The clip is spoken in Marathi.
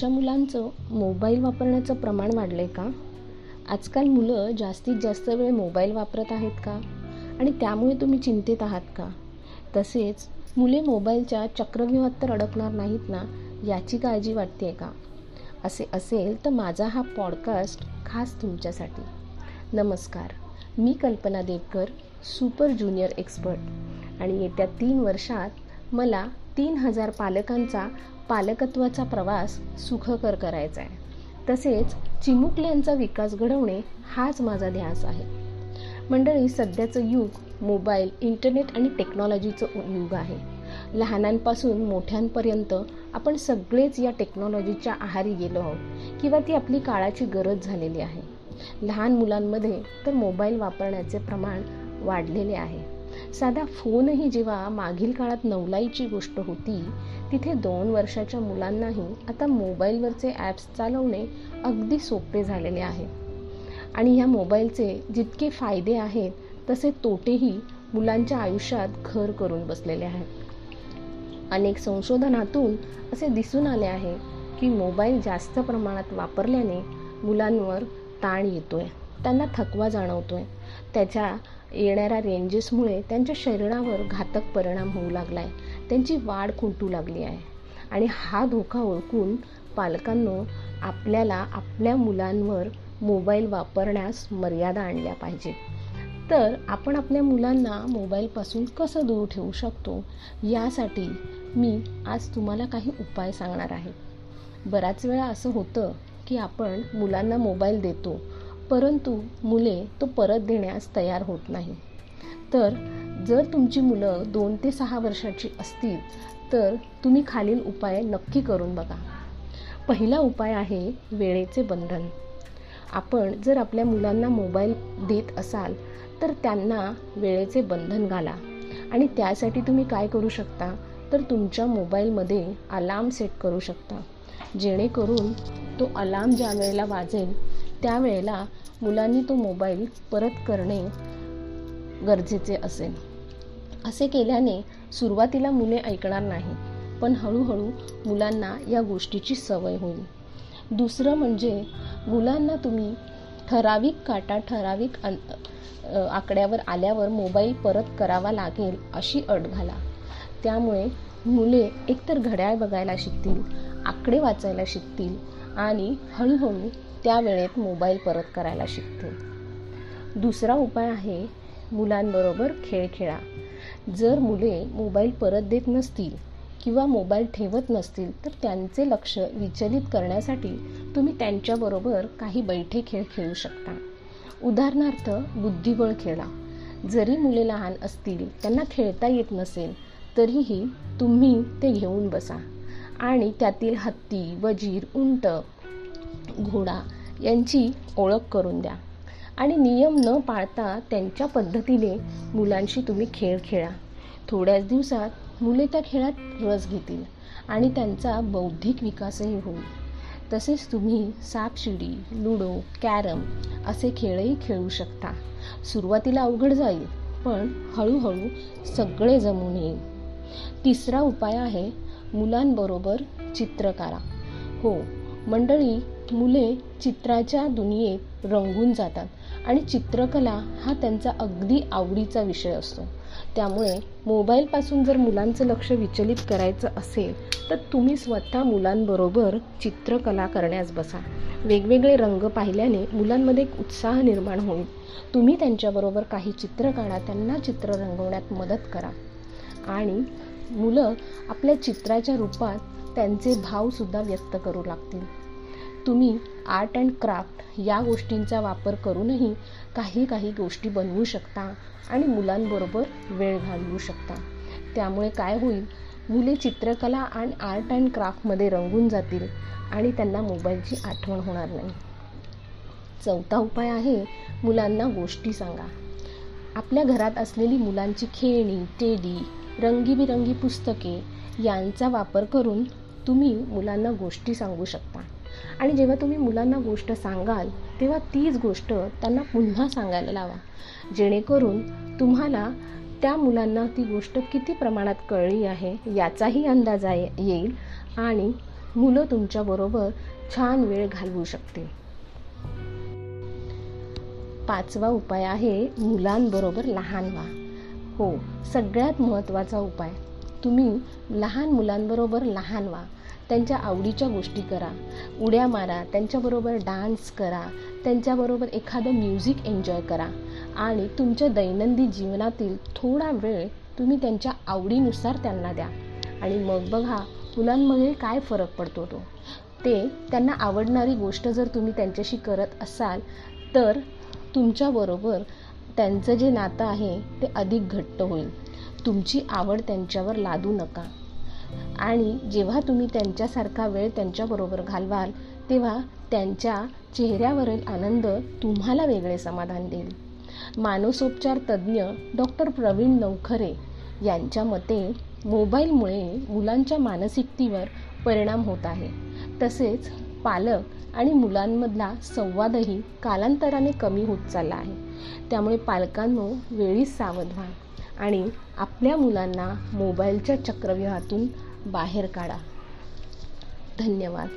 तुमच्या मुलांचं मोबाईल वापरण्याचं प्रमाण वाढलं आहे का? आजकाल मुलं जास्तीत जास्त वेळ मोबाईल वापरत आहेत का? आणि त्यामुळे तुम्ही चिंतित आहात का? तसेच मुले मोबाईलच्या चक्रव्यूहात तर अडकणार नाहीत ना याची काळजी वाटते आहे का? असे असेल तर माझा हा पॉडकास्ट खास तुमच्यासाठी. नमस्कार मी कल्पना देवकर सुपर ज्युनियर एक्सपर्ट. आणि येत्या तीन वर्षात मला तीन हजार पालकांचा पालकत्वाचा प्रवास सुखकर करायचा आहे तसेच चिमुकल्यांचा विकास घडवणे हाच माझा ध्यास आहे. मंडळी सध्याचं युग मोबाईल इंटरनेट आणि टेक्नॉलॉजीचं युग आहे. लहानांपासून मोठ्यांपर्यंत आपण सगळेच या टेक्नॉलॉजीच्या आहारी गेलो आहोत किंवा ती आपली काळाची गरज झालेली आहे. लहान मुलांमध्ये तर मोबाईल वापरण्याचे प्रमाण वाढलेले आहे. साधा फोनही जेव्हा मागील काळात नवलाईची गोष्ट होती तिथे दोन वर्षाच्या मुलांनाही आता मोबाईलवरचे ॲप्स चालवणे अगदी सोपे झालेले आहे. आणि ह्या मोबाईलचे जितके फायदे आहेत तसे तोटेही मुलांच्या आयुष्यात घर करून बसलेले आहेत. अनेक संशोधनातून असे दिसून आले आहे की मोबाईल जास्त प्रमाणात वापरल्याने मुलांवर ताण येतोय. त्यांना थकवा जाणवतोय. त्याच्या येणाऱ्या रेंजेसमुळे त्यांच्या शरीरावर घातक परिणाम होऊ लागला आहे त्यांची वाढ खुंटू लागली आहे. आणि हा धोका ओळखून पालकांनो आपल्याला आपल्या मुलांवर मोबाईल वापरण्यास मर्यादा आणल्या पाहिजे तर आपण आपल्या मुलांना मोबाईलपासून कसं दूर ठेवू शकतो? यासाठी मी आज तुम्हाला काही उपाय सांगणार आहे. बऱ्याच वेळा असं होतं की आपण मुलांना मोबाईल देतो परंतु मुले तो परत देण्यास तयार होत नाही. तर जर तुमची मुलं दोन ते सहा वर्षाची असतील तर तुम्ही खालील उपाय नक्की करून बघा. पहिला उपाय आहे वेळेचे बंधन. आपण जर आपल्या मुलांना मोबाईल देत असाल तर त्यांना वेळेचे बंधन घाला. आणि त्यासाठी तुम्ही काय करू शकता? तर तुमच्या मोबाईलमध्ये अलार्म सेट करू शकता. जेणेकरून तो अलार्म ज्या वेळेला वाजेल त्यावेळेला मुलांनी तो मोबाईल परत करणे गरजेचे असेल. असे केल्याने सुरुवातीला मुले ऐकणार नाही पण हळूहळू मुलांना या गोष्टीची सवय होईल. दुसरं म्हणजे मुलांना तुम्ही ठराविक काटा ठराविक आकड्यावर आल्यावर मोबाईल परत करावा लागेल अशी अट घाला. त्यामुळे मुले एकतर घड्याळ बघायला शिकतील आकडे वाचायला शिकतील आणि हळूहळू त्या वेळेत मोबाईल परत करायला शिकतील दुसरा उपाय आहे मुलांबरोबर खेळ खेळा. जर मुले मोबाईल परत देत नसतील किंवा मोबाईल ठेवत नसतील तर त्यांचे लक्ष विचलित करण्यासाठी तुम्ही त्यांच्याबरोबर काही बैठे खेळ खेळू शकता. उदाहरणार्थ बुद्धिबळ खेळा. जरी मुले लहान असतील त्यांना खेळता येत नसेल तरीही तुम्ही ते घेऊन बसा. आणि त्यातील हत्ती वजीर उंट घोडा यांची ओळख करून द्या. आणि नियम न पाळता त्यांच्या पद्धतीने मुलांशी तुम्ही खेळ खेळा. थोड्याच दिवसात मुले त्या खेळात रस घेतील आणि त्यांचा बौद्धिक विकासही होईल. तसेच तुम्ही सापशिडी लुडो कॅरम असे खेळही खेळू शकता. सुरुवातीला अवघड जाईल पण हळूहळू सगळे जमून येईल. तिसरा उपाय आहे मुलांबरोबर चित्रकारा हो मंडळी मुले चित्राच्या दुनियेत रंगून जातात आणि चित्रकला हा त्यांचा अगदी आवडीचा विषय असतो. त्यामुळे मोबाईलपासून जर मुलांचं लक्ष विचलित करायचं असेल तर तुम्ही स्वतः मुलांबरोबर चित्रकला करण्यास बसा. वेगवेगळे रंग पाहिल्याने मुलांमध्ये एक उत्साह निर्माण होईल. तुम्ही त्यांच्याबरोबर काही चित्र काढा त्यांना चित्र रंगवण्यात मदत करा. आणि मुलं आपल्या चित्राच्या रूपात त्यांचे भावसुद्धा व्यक्त करू लागतील. तुम्ही आर्ट अँड क्राफ्ट या गोष्टींचा वापर करूनही काही काही गोष्टी बनवू शकता आणि मुलांबरोबर वेळ घालवू शकता. त्यामुळे काय होईल? मुले चित्रकला आणि आर्ट अँड क्राफ्टमध्ये रंगून जातील आणि त्यांना मोबाईलची आठवण होणार नाही. चौथा उपाय आहे मुलांना गोष्टी सांगा. आपल्या घरात असलेली मुलांची खेळणी टेडी रंगीबिरंगी पुस्तके यांचा वापर करून तुम्ही मुलांना गोष्टी सांगू शकता. आणि जेव्हा तुम्ही मुलांना गोष्ट सांगाल तेव्हा तीच गोष्ट त्यांना पुन्हा सांगायला लावा. जेणेकरून तुम्हाला त्या मुलांना ती गोष्ट किती प्रमाणात कळली आहे याचाही अंदाज येईल आणि मुलं तुमच्याबरोबर छान वेळ घालवू शकतील. पाचवा उपाय आहे मुलांबरोबर लहान व्हा. हो सगळ्यात महत्त्वाचा उपाय तुम्ही लहान मुलांबरोबर लहान व्हा. त्यांच्या आवडीच्या गोष्टी करा. उड्या मारा त्यांच्याबरोबर डान्स करा त्यांच्याबरोबर एखादं म्युझिक एन्जॉय करा. आणि तुमच्या दैनंदिन जीवनातील थोडा वेळ तुम्ही त्यांच्या आवडीनुसार त्यांना द्या. आणि मग बघा मुलांमध्ये काय फरक पडतो तो. ते त्यांना आवडणारी गोष्ट जर तुम्ही त्यांच्याशी करत असाल तर तुमच्याबरोबर त्यांचं जे नातं आहे ते अधिक घट्ट होईल. तुमची आवड त्यांच्यावर लादू नका. आणि जेव्हा तुम्ही त्यांच्यासारखा वेळ त्यांच्याबरोबर घालवाल तेव्हा त्यांच्या चेहऱ्यावरील आनंद तुम्हाला वेगळे समाधान देईल. मानसोपचार तज्ज्ञ डॉक्टर प्रवीण नवखरे यांच्या मते मोबाईलमुळे मुलांच्या मानसिकतेवर परिणाम होत आहे. तसेच पालक आणि मुलांमधला संवादही कालांतराने कमी होत चालला आहे. त्यामुळे पालकांनो वेळीच सावध व्हा. आणि आपल्या मुलांना मोबाईलच्या चक्रव्यूहातून बाहेर काढा. धन्यवाद.